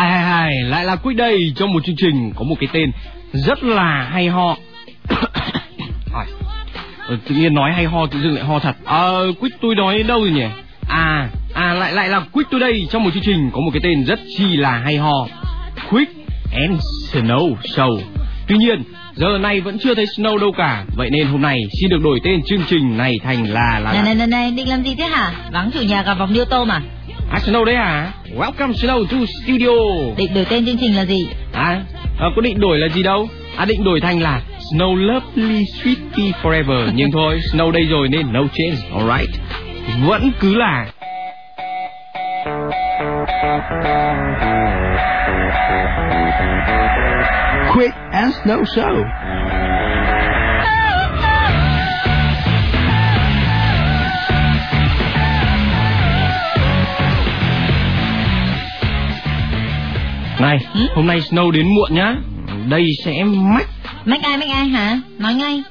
Hai hai hai lại là Quick đây trong một chương trình có một cái tên rất là hay ho. Hỏi. Ờ, tự nhiên nói hay ho tự dưng lại ho thật. Ờ Quick tôi nói đâu rồi nhỉ? À à lại lại là quýt tôi đây trong một chương trình có một cái tên rất chi là hay ho. Quick and Snow Show. Tuy nhiên giờ này vẫn chưa thấy Snow đâu cả, vậy nên hôm nay xin được đổi tên chương trình này thành là là. Này này này này, định làm gì thế hả? Vắng chủ nhà gặp vòng điêu tô mà. À Snow đấy à? Welcome Snow to studio. Định đổi tên chương trình là gì? À, à có định đổi là gì đâu? À định đổi thành là Snow Lovely Sweetie Forever Nhưng thôi, Snow đây rồi nên no change, alright Vẫn cứ là Quick and Snow Show. Này, Ừ? hôm nay Snow đến muộn nhá Đây sẽ mách Mách ai mách ai hả? Nói ngay.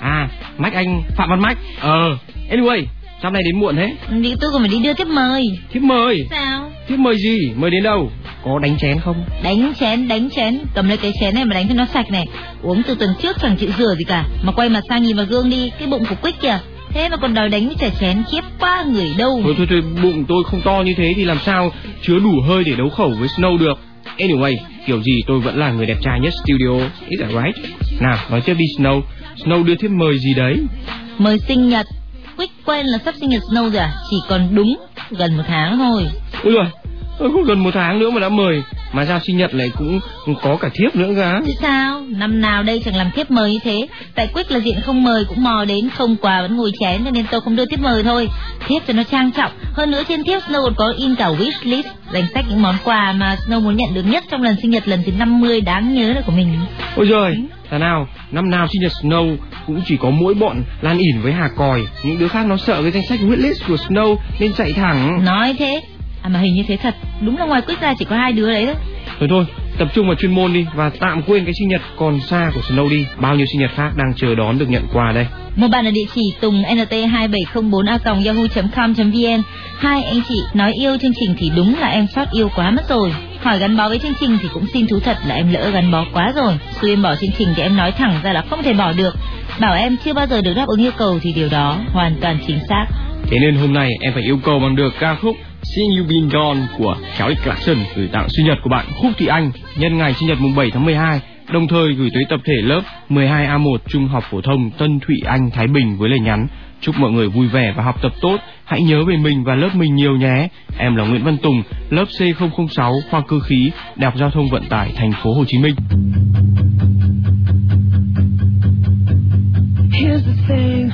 À, mách anh Phạm Văn Mách Ờ, anyway, sao này đến muộn thế? Đi tôi còn phải đi đưa tiếp mời. Thiếp mời Sao? Thiếp mời gì? Mời đến đâu? Có đánh chén không? Đánh chén, đánh chén. Cầm lấy cái chén này mà đánh cho nó sạch này. Uống từ tuần trước chẳng chịu rửa gì cả. Mà quay mặt sang nhìn vào gương đi, cái bụng của Quick kìa. Thế mà còn đòi đánh với chả chén khiếp quá người đâu. Thôi thôi thôi, bụng tôi không to như thế thì làm sao chứa đủ hơi để đấu khẩu với Snow được Anyway, kiểu gì tôi vẫn là người đẹp trai nhất studio Is that right? Nào, nói tiếp đi Snow Snow đưa thiếp mời gì đấy? Mời sinh nhật. Quick quên là sắp sinh nhật Snow rồi à? Chỉ còn đúng gần một tháng thôi. Ôi rồi, có gần một tháng nữa mà đã mời Mà sao sinh nhật lại cũng có cả thiếp nữa cả Chứ sao, năm nào đây chẳng làm thiếp mời như thế. Tại Quick là diện không mời cũng mò đến Không quà vẫn ngồi chén cho nên tôi không đưa thiếp mời thôi. Thiếp cho nó trang trọng. Hơn nữa trên thiếp Snow còn có in cả wish list Danh sách những món quà mà Snow muốn nhận được nhất Trong lần sinh nhật lần thứ 50 đáng nhớ này của mình. Ôi giời, thà nào, năm nào sinh nhật Snow cũng chỉ có mỗi bọn Lan ỉn với Hà Còi. Những đứa khác nó sợ cái danh sách wishlist của Snow nên chạy thẳng. Nói thế À mà hình như thế thật. Đúng là ngoài Quick ra chỉ có hai đứa đấy thôi. Thôi thôi, tập trung vào chuyên môn đi Và tạm quên cái sinh nhật còn xa của Snow đi. Bao nhiêu sinh nhật khác đang chờ đón được nhận quà đây? Một bạn ở địa chỉ tùng nt 2704 a yahoo.com.vn Hai anh chị nói yêu chương trình thì đúng là em sót yêu quá mất rồi. Hỏi gắn bó với chương trình thì cũng xin thú thật là em lỡ gắn bó quá rồi. Xuyên bỏ chương trình thì em nói thẳng ra là không thể bỏ được. Bảo em chưa bao giờ được đáp ứng yêu cầu thì điều đó hoàn toàn chính xác. Thế nên hôm nay em phải yêu cầu bằng được ca khúc Seeing You Been Gone của Kelly Clarkson gửi tặng sinh nhật của bạn Khúc Thị Anh nhân ngày sinh nhật mùng 7 tháng 12 đồng thời gửi tới tập thể lớp 12A1 Trung học phổ thông Tân Thụy Anh Thái Bình với lời nhắn. Chúc mọi người vui vẻ và học tập tốt. Hãy nhớ về mình và lớp mình nhiều nhé. Em là Nguyễn Văn Tùng lớp C006 khoa cơ khí Đại học Giao thông Vận tải thành phố Hồ Chí Minh. Here's the thing,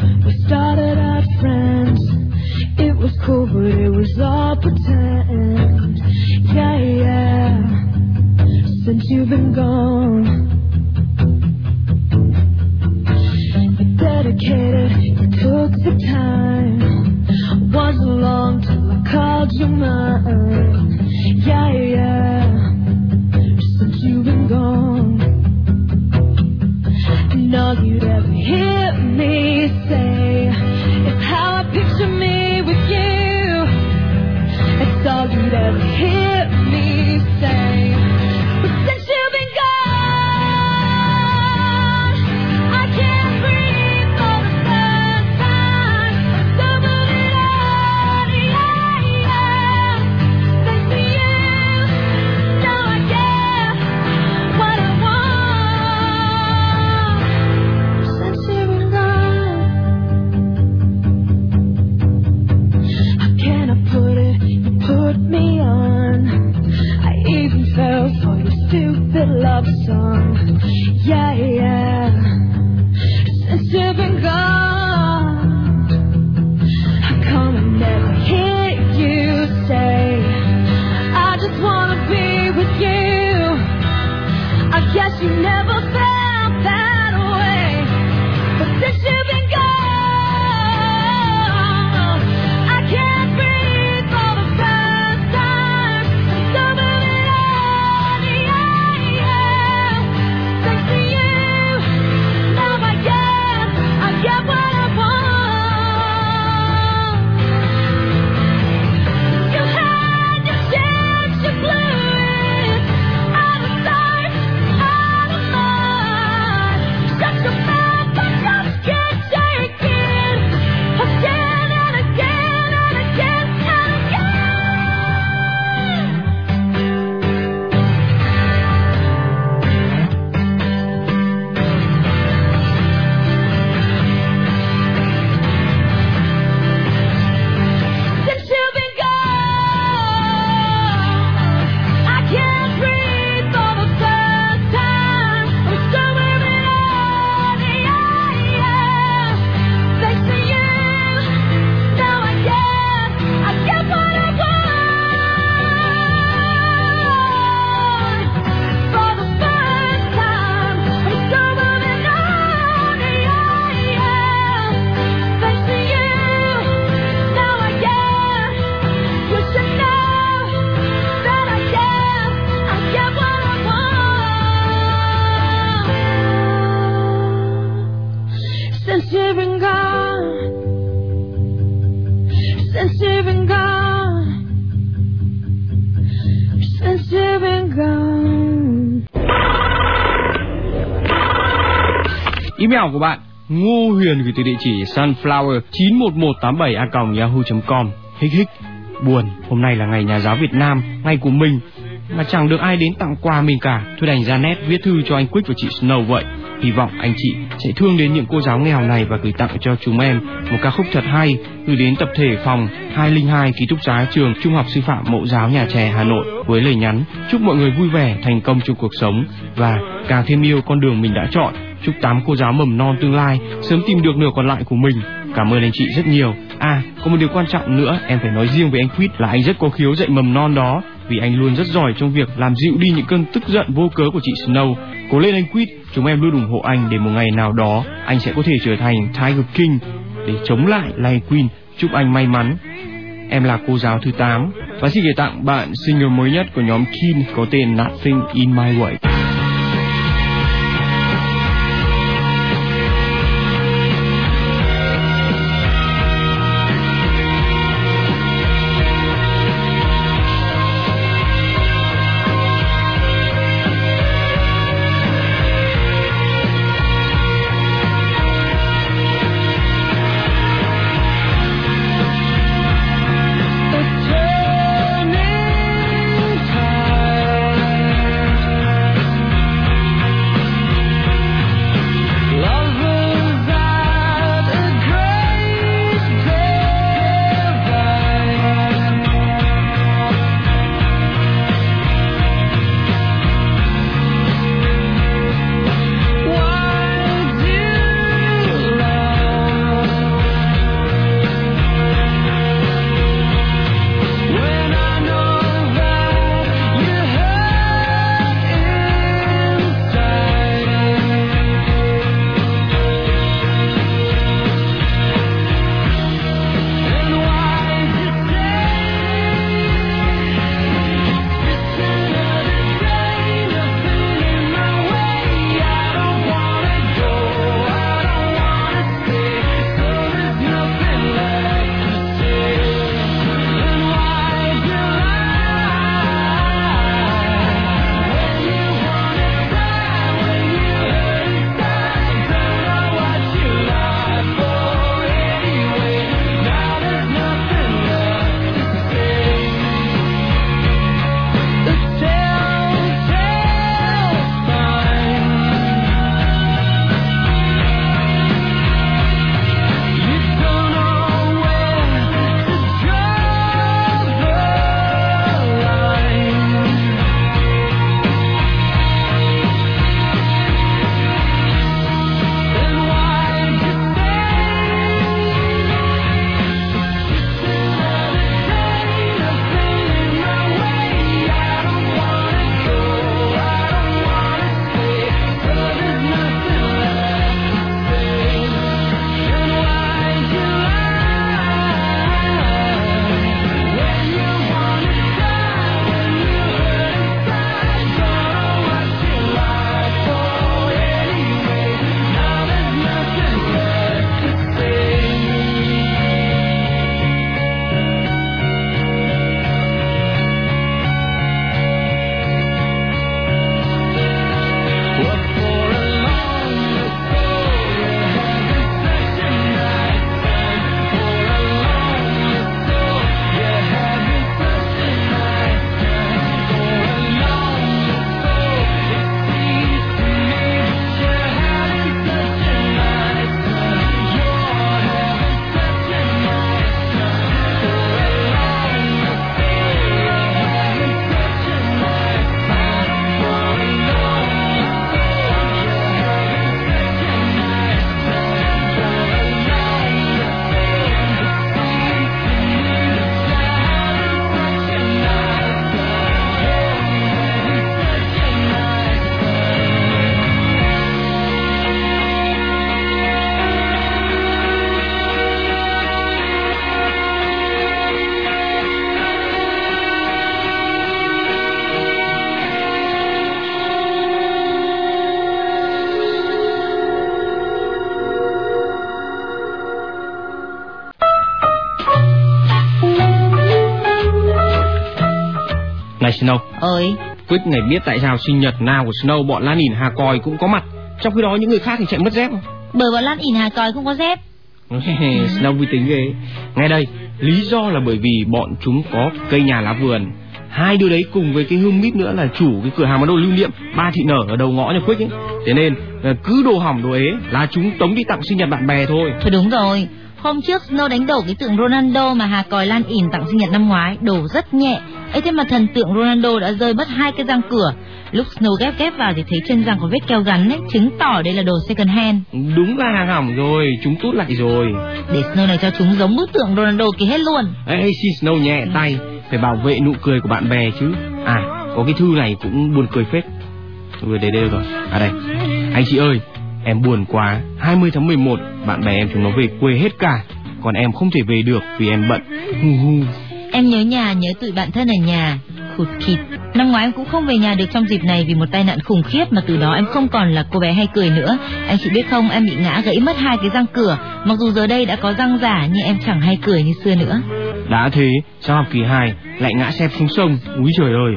Email của bạn. Ngô Huyền gửi từ địa chỉ sunflower 91187 yahoo.com Hích hích Buồn, hôm nay là ngày nhà giáo Việt Nam, ngày của mình. Mà chẳng được ai đến tặng quà mình cả. Tôi đành ra nét viết thư cho anh Quick và chị Snow vậy. Hy vọng anh chị sẽ thương đến những cô giáo nghèo này Và gửi tặng cho chúng em một ca khúc thật hay. Gửi đến tập thể phòng 202 ký túc xá trường Trung học sư phạm Mẫu giáo Nhà Trẻ Hà Nội Với lời nhắn chúc mọi người vui vẻ, thành công trong cuộc sống. Và càng thêm yêu con đường mình đã chọn. Chúc tám cô giáo mầm non tương lai sớm tìm được nửa còn lại của mình. Cảm ơn anh chị rất nhiều. À, có một điều quan trọng nữa, em phải nói riêng với anh Quýt là anh rất có khiếu dạy mầm non đó, vì anh luôn rất giỏi trong việc làm dịu đi những cơn tức giận vô cớ của chị Snow. Cố lên anh Quýt, chúng em luôn ủng hộ anh để một ngày nào đó anh sẽ có thể trở thành Tiger King để chống lại Lion Queen. Chúc anh may mắn. Em là cô giáo thứ 8 và xin gửi tặng bạn single mới nhất của nhóm Keen có tên Nothing in My Way. Ơi Quyết này biết tại sao sinh nhật nào của Snow bọn Lan ỉn Hà Còi cũng có mặt, trong khi đó những người khác thì chạy mất dép không? bởi bọn Lan ỉn Hà Còi không có dép Snow vui tính ghê. Ngay đây, lý do là bởi vì bọn chúng có cây nhà lá vườn. Hai đứa đấy cùng với cái hương mít nữa là chủ cái cửa hàng bán đồ lưu niệm ba thị nở ở đầu ngõ nhà Quyết ấy. Thế nên ờ, cứ đồ hỏng đồ ế là chúng tống đi tặng sinh nhật bạn bè thôi. Thôi đúng rồi Hôm trước Snow đánh đổ cái tượng Ronaldo mà Hà Còi Lan ỉn tặng sinh nhật năm ngoái Đổ rất nhẹ ấy thế mà thần tượng Ronaldo đã rơi mất hai cái răng cửa Lúc Snow ghép ghép vào thì thấy trên răng có vết keo gắn ấy Chứng tỏ đây là đồ second hand Đúng là hàng hỏng rồi, chúng tút lại rồi. Để Snow này cho chúng giống bức tượng Ronaldo kia hết luôn Ê, xin Snow nhẹ tay, phải bảo vệ nụ cười của bạn bè chứ. À, có cái thư này cũng buồn cười phết. Vừa đây đây rồi. À đây. Anh chị ơi, em buồn quá. 20 tháng 11, bạn bè em chúng nó về quê hết cả. Còn em không thể về được vì em bận. Em nhớ nhà nhớ tụi bạn thân ở nhà Khụt khịt Năm ngoái em cũng không về nhà được trong dịp này Vì một tai nạn khủng khiếp mà từ đó em không còn là cô bé hay cười nữa Anh chị biết không em bị ngã gãy mất hai cái răng cửa Mặc dù giờ đây đã có răng giả Nhưng em chẳng hay cười như xưa nữa Đã thế, sau học kỳ 2 lại ngã xẹp xuống sông. Úi trời ơi.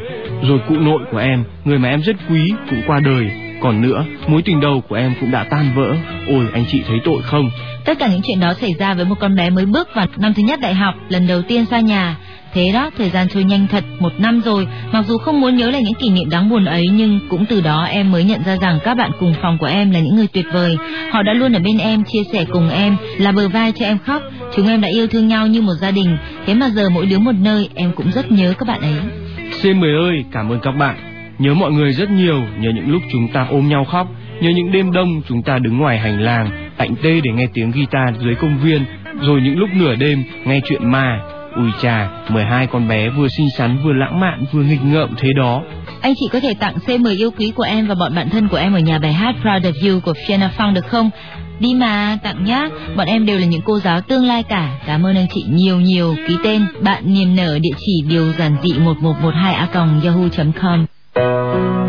Rồi cụ nội của em, người mà em rất quý cũng qua đời. Còn nữa, mối tình đầu của em cũng đã tan vỡ. Ôi, anh chị thấy tội không? Tất cả những chuyện đó xảy ra với một con bé mới bước vào năm thứ nhất đại học, lần đầu tiên xa nhà. Thế đó, thời gian trôi nhanh thật, một năm rồi, mặc dù không muốn nhớ lại những kỷ niệm đáng buồn ấy nhưng cũng từ đó em mới nhận ra rằng các bạn cùng phòng của em là những người tuyệt vời. Họ đã luôn ở bên em, chia sẻ cùng em, là bờ vai cho em khóc. Chúng em đã yêu thương nhau như một gia đình, thế mà giờ mỗi đứa một nơi, em cũng rất nhớ các bạn ấy. C10 ơi, cảm ơn các bạn. Nhớ mọi người rất nhiều, nhớ những lúc chúng ta ôm nhau khóc, nhớ những đêm đông chúng ta đứng ngoài hành lang, tạnh tê để nghe tiếng guitar dưới công viên, rồi những lúc nửa đêm nghe chuyện ma. Ui chà, 12 con bé vừa xinh xắn vừa lãng mạn vừa nghịch ngợm thế đó. Anh chị có thể tặng C10 yêu quý của em và bọn bạn thân của em ở nhà bài hát Proud of You của Fiona Fung được không? Đi mà, tặng nhá. Bọn em đều là những cô giáo tương lai cả. Cảm ơn anh chị nhiều nhiều. Ký tên bạn niềm nở địa chỉ điều giản dị 1112 a yahoo.com. Love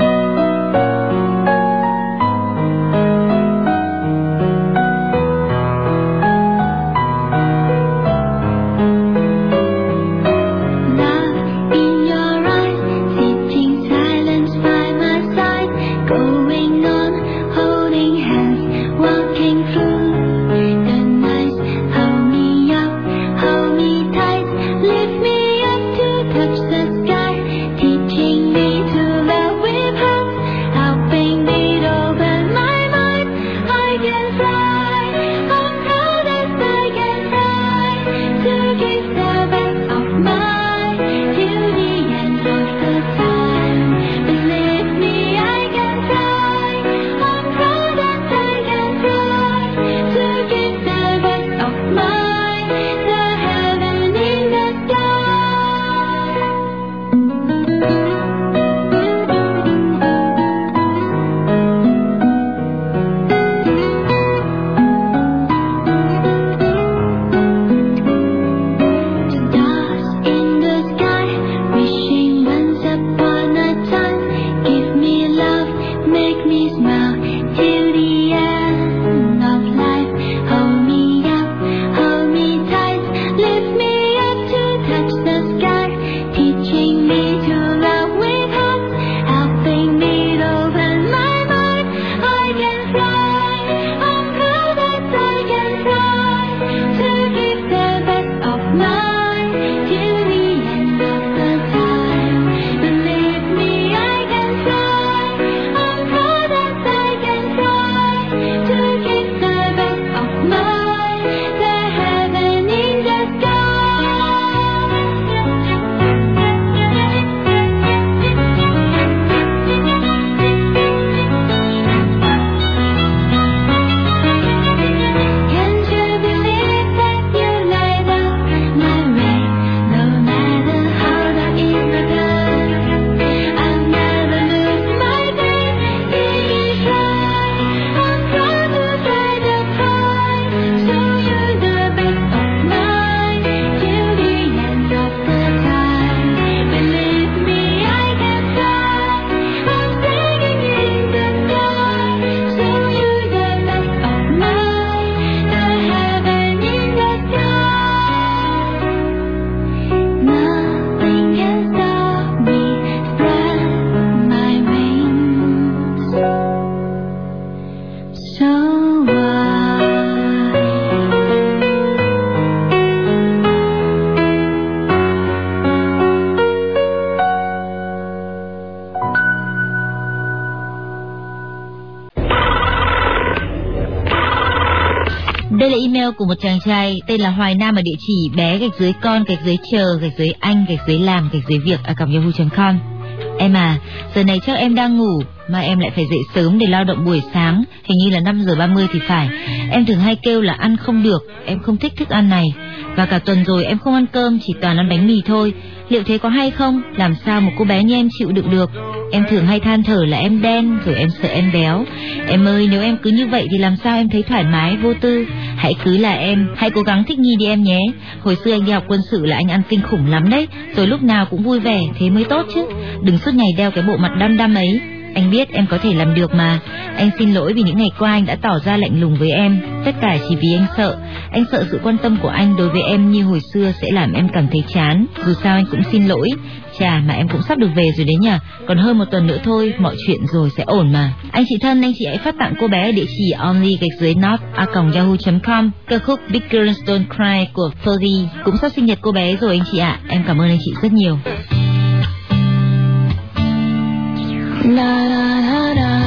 của một chàng trai tên là Hoài Nam ở địa chỉ bé gạch dưới con gạch dưới chờ gạch dưới anh gạch dưới làm gạch dưới việc ở cổng yahoo.com. Em à, giờ này chắc em đang ngủ mà em lại phải dậy sớm để lao động buổi sáng, hình như là 5 giờ 30 thì phải. Em thường hay kêu là ăn không được, em không thích thức ăn này. Và cả tuần rồi em không ăn cơm, chỉ toàn ăn bánh mì thôi. Liệu thế có hay không? Làm sao một cô bé như em chịu đựng được? Em thường hay than thở là em đen, rồi em sợ em béo. Em ơi, nếu em cứ như vậy thì làm sao em thấy thoải mái, vô tư? Hãy cứ là em, hãy cố gắng thích nghi đi em nhé. Hồi xưa anh đi học quân sự là anh ăn kinh khủng lắm đấy, rồi lúc nào cũng vui vẻ, thế mới tốt chứ. Đừng suốt ngày đeo cái bộ mặt đăm đăm ấy. Anh biết em có thể làm được mà. Anh xin lỗi vì những ngày qua anh đã tỏ ra lạnh lùng với em. Tất cả chỉ vì anh sợ. Anh sợ sự quan tâm của anh đối với em như hồi xưa sẽ làm em cảm thấy chán. Dù sao anh cũng xin lỗi. Chà mà em cũng sắp được về rồi đấy nhỉ. Còn hơn một tuần nữa thôi, mọi chuyện rồi sẽ ổn mà. Anh chị thân, anh chị hãy phát tặng cô bé địa chỉ only gạch dưới not a yahoo.com. Ca khúc Big Girls Don't Cry của Fergie cũng sắp sinh nhật cô bé rồi anh chị ạ. Em cảm ơn anh chị rất nhiều. Da da da da.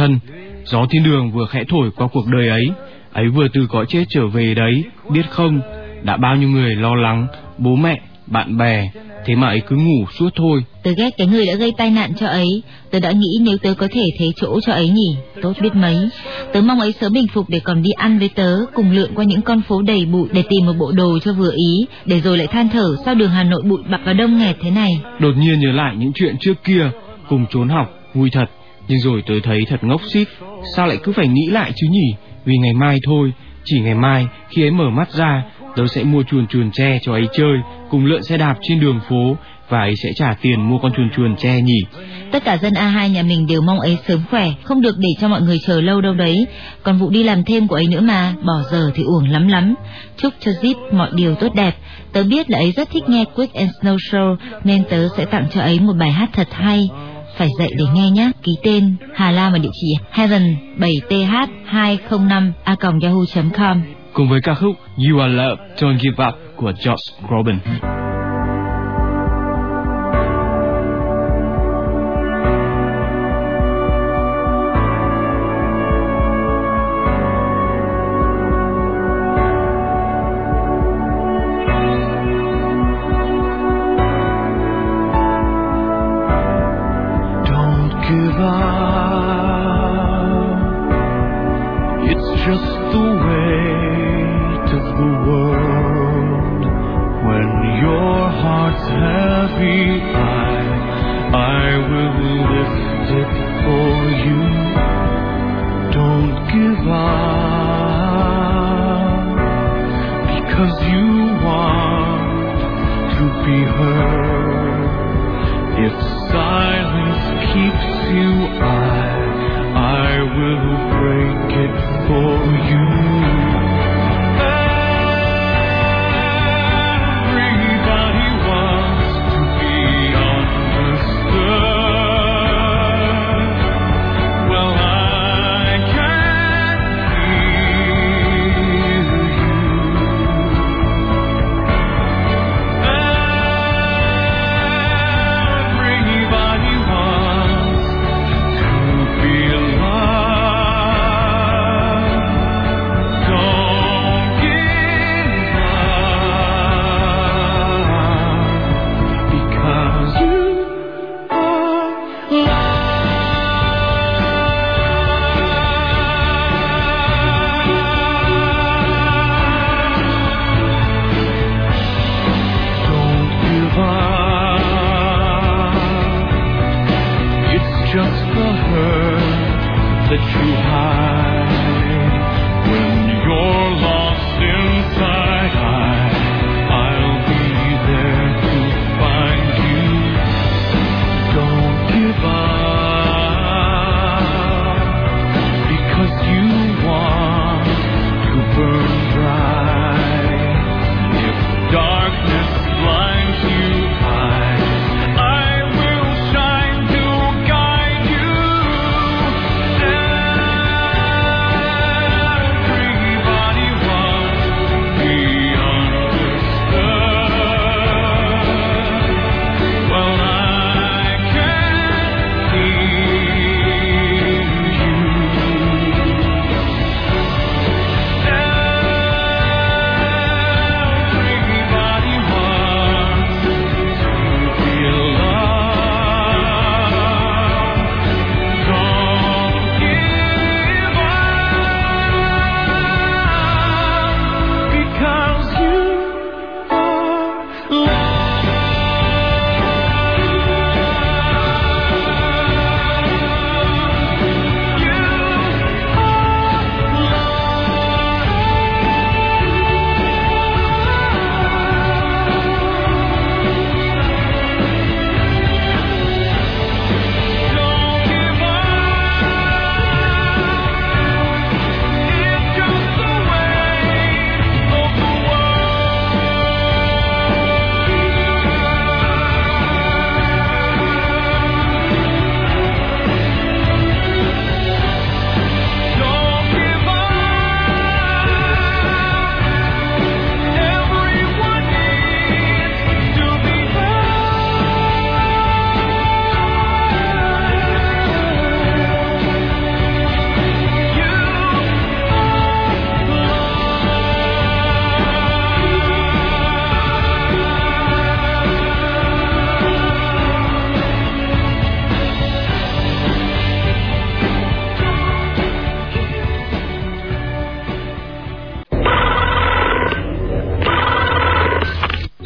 Thân, gió thiên đường vừa khẽ thổi qua cuộc đời ấy, ấy vừa từ cõi chết trở về đấy, biết không? Đã bao nhiêu người lo lắng, bố mẹ, bạn bè, thế mà ấy cứ ngủ suốt thôi. Tớ ghét cái người đã gây tai nạn cho ấy. Tớ đã nghĩ nếu tớ có thể thế chỗ cho ấy nhỉ, tốt biết mấy. Tớ mong ấy sớm bình phục để còn đi ăn với tớ, cùng lượn qua những con phố đầy bụi để tìm một bộ đồ cho vừa ý, để rồi lại than thở sao đường Hà Nội bụi bặm và đông nghẹt thế này. Đột nhiên nhớ lại những chuyện trước kia, cùng trốn học, vui thật. Nhưng rồi tớ thấy thật ngốc xít, sao lại cứ phải nghĩ lại chứ nhỉ? Vì ngày mai thôi, chỉ ngày mai khi ấy mở mắt ra, tớ sẽ mua chuồn chuồn tre cho ấy chơi, cùng lượn xe đạp trên đường phố và ấy sẽ trả tiền mua con chuồn chuồn tre nhỉ. Tất cả dân A2 nhà mình đều mong ấy sớm khỏe, không được để cho mọi người chờ lâu đâu đấy. Còn vụ đi làm thêm của ấy nữa mà, bỏ giờ thì uổng lắm lắm. Chúc cho Zip mọi điều tốt đẹp. Tớ biết là ấy rất thích nghe Quick and Snow Show, nên tớ sẽ tặng cho ấy một bài hát thật hay. Phải dậy để nghe nhé. Ký tên Hà Lam và địa chỉ heaven 7th 205 a yahoo.com. Cùng với ca khúc You Are Love, Don't Give Up của George Robin.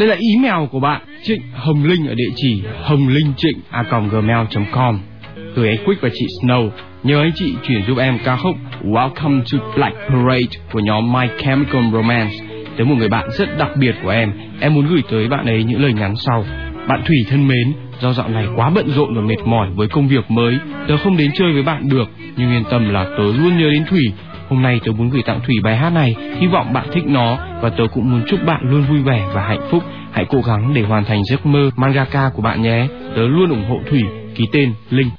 Đây là email của bạn Trịnh Hồng Linh ở địa chỉ hồng linh trịnh a gmail.com Gửi anh Quick và chị Snow Nhờ anh chị chuyển giúp em ca khúc Welcome to Black Parade của nhóm My Chemical Romance tới một người bạn rất đặc biệt của em. Em muốn gửi tới bạn ấy những lời nhắn sau. Bạn Thủy thân mến, do dạo này quá bận rộn và mệt mỏi với công việc mới, tớ không đến chơi với bạn được, nhưng yên tâm là tớ luôn nhớ đến Thủy. Hôm nay tớ muốn gửi tặng Thủy bài hát này, hy vọng bạn thích nó và tớ cũng muốn chúc bạn luôn vui vẻ và hạnh phúc. Hãy cố gắng để hoàn thành giấc mơ mangaka của bạn nhé. Tớ luôn ủng hộ Thủy. Ký tên Linh.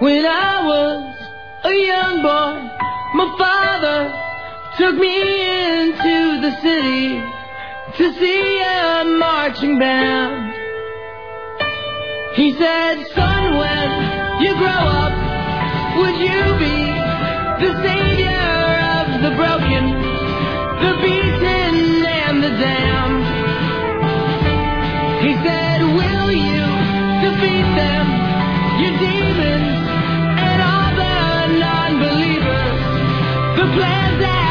When I was a young boy, my father took me into the city to see a marching band. He said, son, when you grow up, would you be the savior of the broken, the beaten, and the damned? He said, will you defeat them, your demons, and all the non-believers, the plans that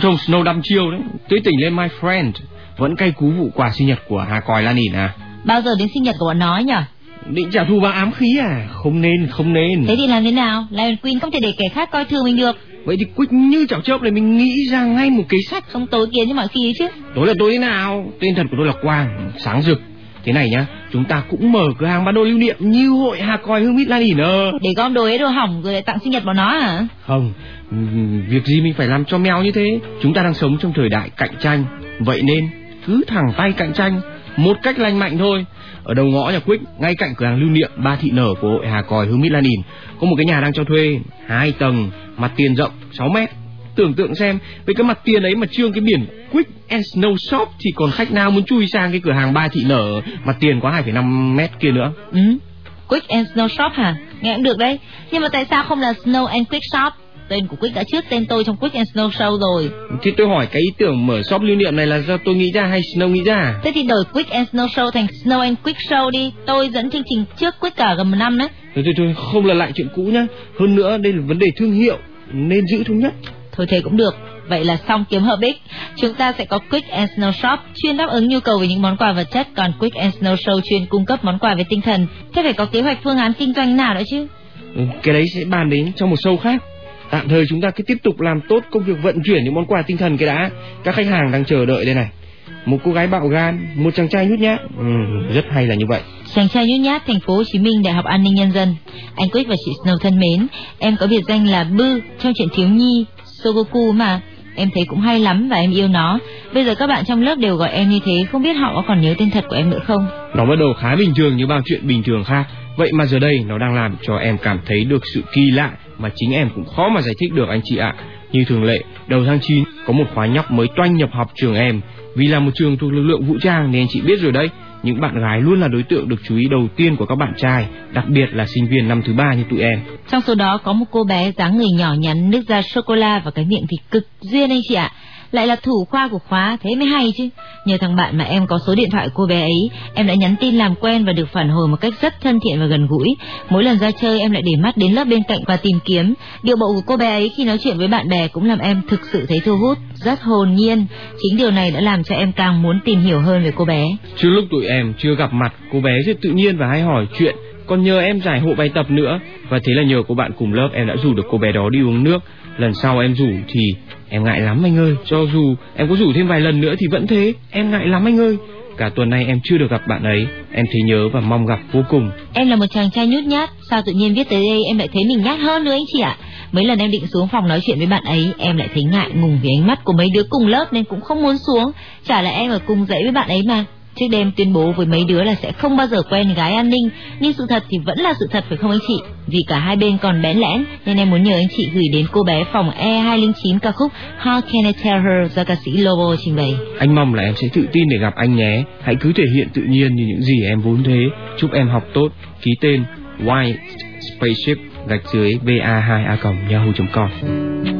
Trông Snow đăm chiêu đấy Tươi tỉnh lên my friend Vẫn cay cú vụ quà sinh nhật của Hà Còi Lan Nỉn à Bao giờ đến sinh nhật của bọn nó nhỉ? Định trả thù bằng ám khí à Không nên không nên Thế thì làm thế nào? Lion Queen không thể để kẻ khác coi thường mình được. Vậy thì Quick như chảo chớp này mình nghĩ ra ngay một kế sách Không tối kiến như mọi khi chứ. Tối là tối thế nào Tên thật của tôi là Quang Sáng rực Thế này nhá Chúng ta cũng mở cửa hàng bán đồ lưu niệm Như hội Hà Còi Hương Mít Lan Nỉn ờ Để gom đồ ấy đồ hỏng rồi lại tặng sinh nhật bọn nó hả? Không, việc gì mình phải làm cho mèo như thế? Chúng ta đang sống trong thời đại cạnh tranh, vậy nên cứ thẳng tay cạnh tranh, một cách lành mạnh thôi. Ở đầu ngõ nhà Quick, ngay cạnh cửa hàng lưu niệm ba thị nở của hội Hà Còi Hương Mít Lan Đìn, có một cái nhà đang cho thuê, hai tầng, mặt tiền rộng 6 mét. Tưởng tượng xem, với cái mặt tiền ấy mà trương cái biển Quick and Snow Shop thì còn khách nào muốn chui sang cái cửa hàng ba thị nở mặt tiền quá 2,5 mét kia nữa. Ừ. Quick and Snow Shop hả? Nghe cũng được đấy. Nhưng mà tại sao không là Snow and Quick Shop? Tên của Quick đã trước tên tôi trong Quick and Snow Show rồi. Thì tôi hỏi cái ý tưởng mở shop lưu niệm này là do tôi nghĩ ra hay Snow nghĩ ra? Thế thì đổi Quick and Snow Show thành Snow and Quick Show đi. Tôi dẫn chương trình trước Quick cả gần một năm đấy. Thôi thôi thôi, không là lại chuyện cũ nhá. Hơn nữa đây là vấn đề thương hiệu, nên giữ thống nhất. Thôi thế cũng được. Vậy là xong kiếm hợp ích. Chúng ta sẽ có Quick and Snow Shop chuyên đáp ứng nhu cầu về những món quà vật chất, còn Quick and Snow Show chuyên cung cấp món quà về tinh thần. Thế phải có kế hoạch phương án kinh doanh nào nữa chứ? Ừ, Cái đấy sẽ bàn đến trong một show khác. Tạm thời chúng ta cứ tiếp tục làm tốt công việc vận chuyển những món quà tinh thần cái đã. Các khách hàng đang chờ đợi đây này. Một cô gái bạo gan, một chàng trai nhút nhát. Ừ, rất hay là như vậy. Chàng trai nhút nhát thành phố Hồ Chí Minh Đại học An ninh Nhân dân. Anh Quick và chị Snow thân mến, em có biệt danh là Bư trong chuyện thiếu nhi Sogoku mà. Em thấy cũng hay lắm và em yêu nó. Bây giờ các bạn trong lớp đều gọi em như thế, không biết họ có còn nhớ tên thật của em nữa không? Nó bắt đầu khá bình thường như bao chuyện bình thường khác. Vậy mà giờ đây nó đang làm cho em cảm thấy được sự kỳ lạ mà chính em cũng khó mà giải thích được anh chị ạ. Như thường lệ, đầu tháng 9 có một khóa nhóc mới toanh nhập học trường em. Vì là một trường thuộc lực lượng vũ trang nên anh chị biết rồi đấy, những bạn gái luôn là đối tượng được chú ý đầu tiên của các bạn trai, đặc biệt là sinh viên năm thứ ba như tụi em. Trong số đó có một cô bé dáng người nhỏ nhắn, nước da sô-cô-la và cái miệng thì cực duyên anh chị ạ. Lại là thủ khoa của khóa, thế mới hay chứ. Nhờ thằng bạn mà em có số điện thoại cô bé ấy, em đã nhắn tin làm quen và được phản hồi một cách rất thân thiện và gần gũi. Mỗi lần ra chơi em lại để mắt đến lớp bên cạnh và tìm kiếm. Điệu bộ của cô bé ấy khi nói chuyện với bạn bè cũng làm em thực sự thấy thu hút, rất hồn nhiên. Chính điều này đã làm cho em càng muốn tìm hiểu hơn về cô bé. Trước lúc tụi em chưa gặp mặt, cô bé rất tự nhiên và hay hỏi chuyện, còn nhờ em giải hộ bài tập nữa. Và thế là nhờ cô bạn cùng lớp em đã rủ được cô bé đó đi uống nước. Lần sau em rủ thì em ngại lắm anh ơi. Cho dù em có rủ thêm vài lần nữa thì vẫn thế, em ngại lắm anh ơi. Cả tuần nay em chưa được gặp bạn ấy, em thấy nhớ và mong gặp vô cùng. Em là một chàng trai nhút nhát, sao tự nhiên viết tới đây em lại thấy mình nhát hơn nữa anh chị ạ? Mấy lần em định xuống phòng nói chuyện với bạn ấy, em lại thấy ngại ngùng vì ánh mắt của mấy đứa cùng lớp nên cũng không muốn xuống. Chả là em ở cùng dãy với bạn ấy mà. Trước đêm tuyên bố với mấy đứa là sẽ không bao giờ quen gái an ninh, nhưng sự thật thì vẫn là sự thật phải không anh chị? Vì cả hai bên còn bén lẽn, nên em muốn nhờ anh chị gửi đến cô bé phòng E209 ca khúc How Can I Tell Her do ca sĩ Lobo trình bày. Anh mong là em sẽ tự tin để gặp anh nhé. Hãy cứ thể hiện tự nhiên như những gì em vốn thế. Chúc em học tốt. Ký tên White Spaceship gạch dưới ba 2 a yahoo.com.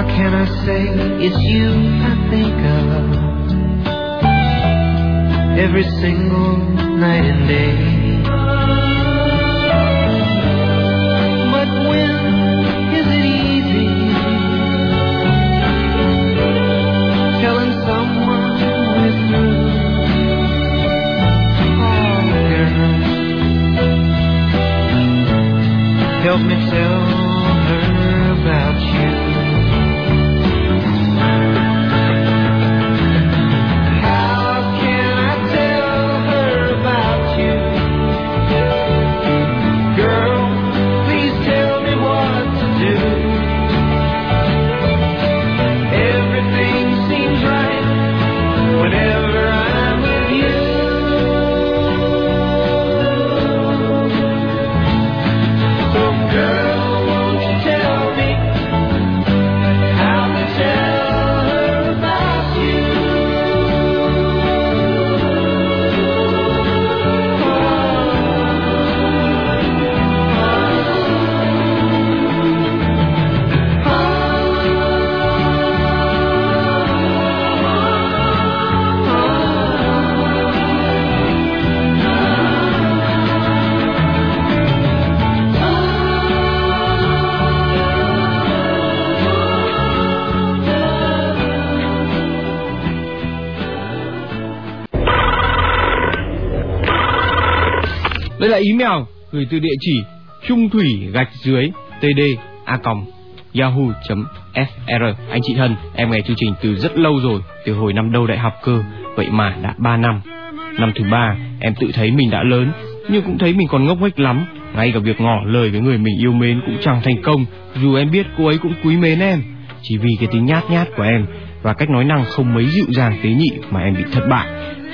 It's you I think of every single night and day. But when is it easy telling someone we're through? Oh, girl, help me tell Đây là email gửi từ địa chỉ trung thủy gạch dưới td a yahoo.fr Anh chị thân, em nghe chương trình từ rất lâu rồi, từ hồi năm đầu đại học cơ, vậy mà đã 3 năm. Năm thứ ba, em tự thấy mình đã lớn, nhưng cũng thấy mình còn ngốc nghếch lắm. Ngay cả việc ngỏ lời với người mình yêu mến cũng chẳng thành công, dù em biết cô ấy cũng quý mến em. Chỉ vì cái tính nhát nhát của em và cách nói năng không mấy dịu dàng tế nhị mà em bị thất bại.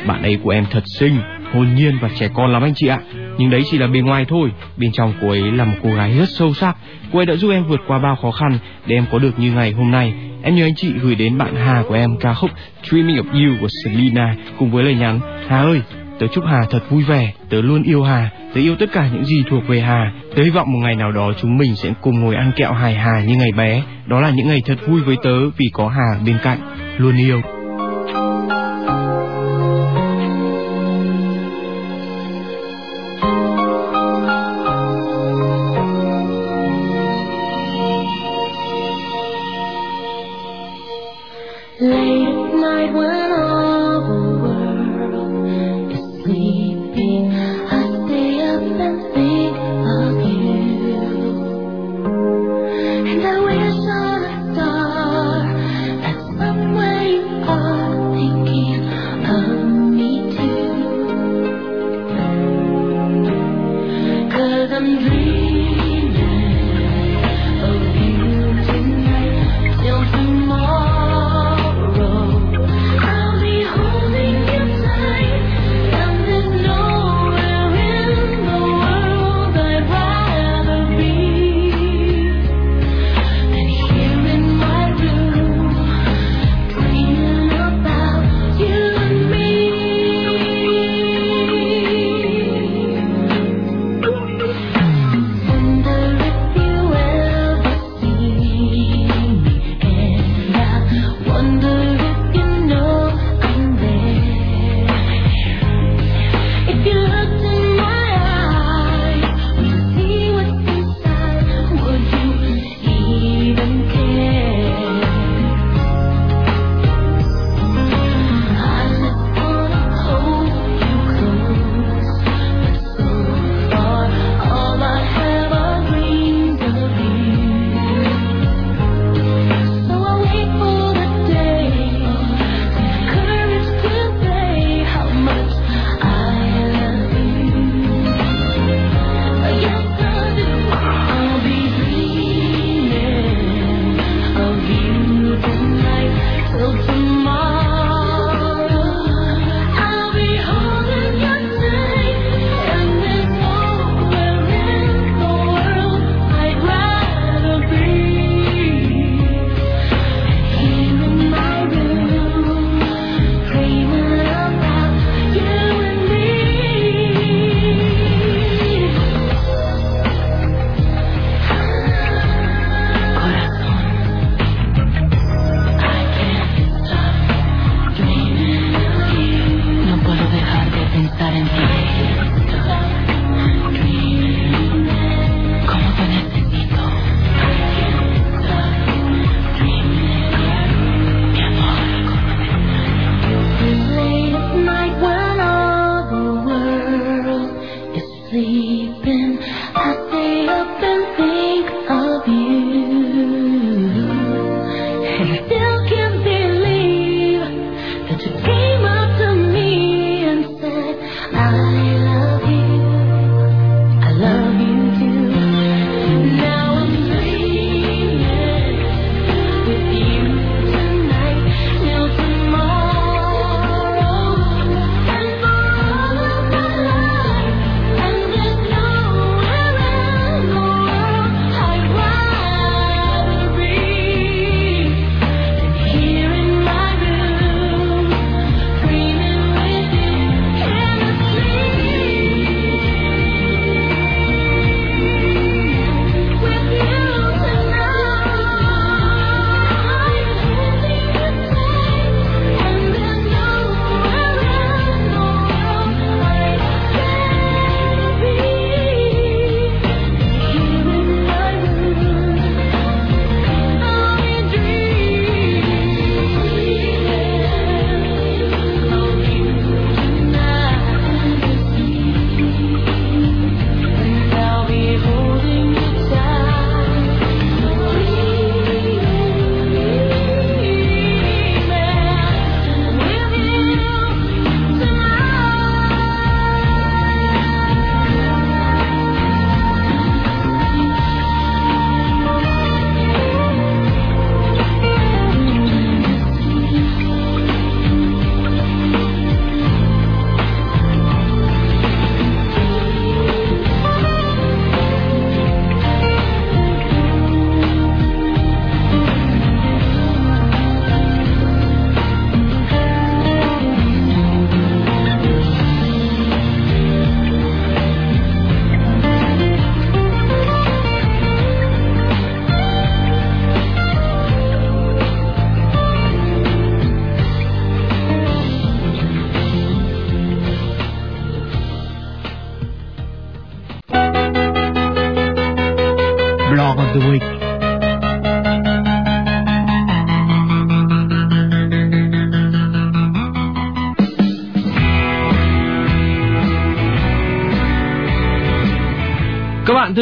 Bạn ấy của em thật xinh, hồn nhiên và trẻ con lắm anh chị ạ. Nhưng đấy chỉ là bề ngoài thôi, bên trong cô ấy là một cô gái rất sâu sắc. Cô ấy đã giúp em vượt qua bao khó khăn để em có được như ngày hôm nay. Em nhờ anh chị gửi đến bạn Hà của em ca khúc Dreaming of You của Selena cùng với lời nhắn Hà ơi, tớ chúc Hà thật vui vẻ, tớ luôn yêu Hà, tớ yêu tất cả những gì thuộc về Hà. Tớ hy vọng một ngày nào đó chúng mình sẽ cùng ngồi ăn kẹo hài hà như ngày bé. Đó là những ngày thật vui với tớ vì có Hà bên cạnh. Luôn yêu.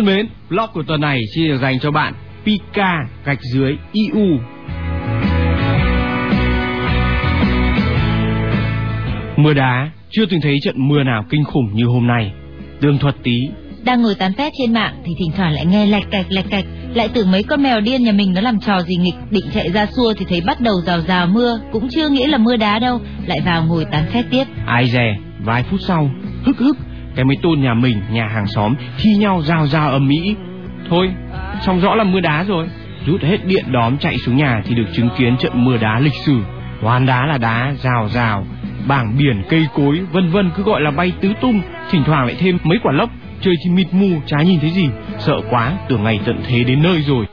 Thân mến, blog của tuần này xin được dành cho bạn Pika gạch dưới IU. Mưa đá, chưa từng thấy trận mưa nào kinh khủng như hôm nay. Đường thuật tí, Đang ngồi tán phét trên mạng thì thỉnh thoảng lại nghe lạch cạch lạch cạch, lại tưởng mấy con mèo điên nhà mình nó làm trò gì nghịch, định chạy ra xua thì thấy bắt đầu rào rào mưa, cũng chưa nghĩ là mưa đá đâu, lại vào ngồi tán phét tiếp. ai dè, vài phút sau, hức hức, cái mấy tôn nhà mình, nhà hàng xóm thi nhau rào rào ầm ĩ. Thôi, xong rõ là mưa đá rồi. Rút hết điện đóm chạy xuống nhà thì được chứng kiến trận mưa đá lịch sử. Hoàn đá là đá, rào rào, bảng biển, cây cối, vân vân cứ gọi là bay tứ tung, thỉnh thoảng lại thêm mấy quả lốc, trời thì mịt mù, chả nhìn thấy gì, sợ quá, tưởng ngày tận thế đến nơi rồi.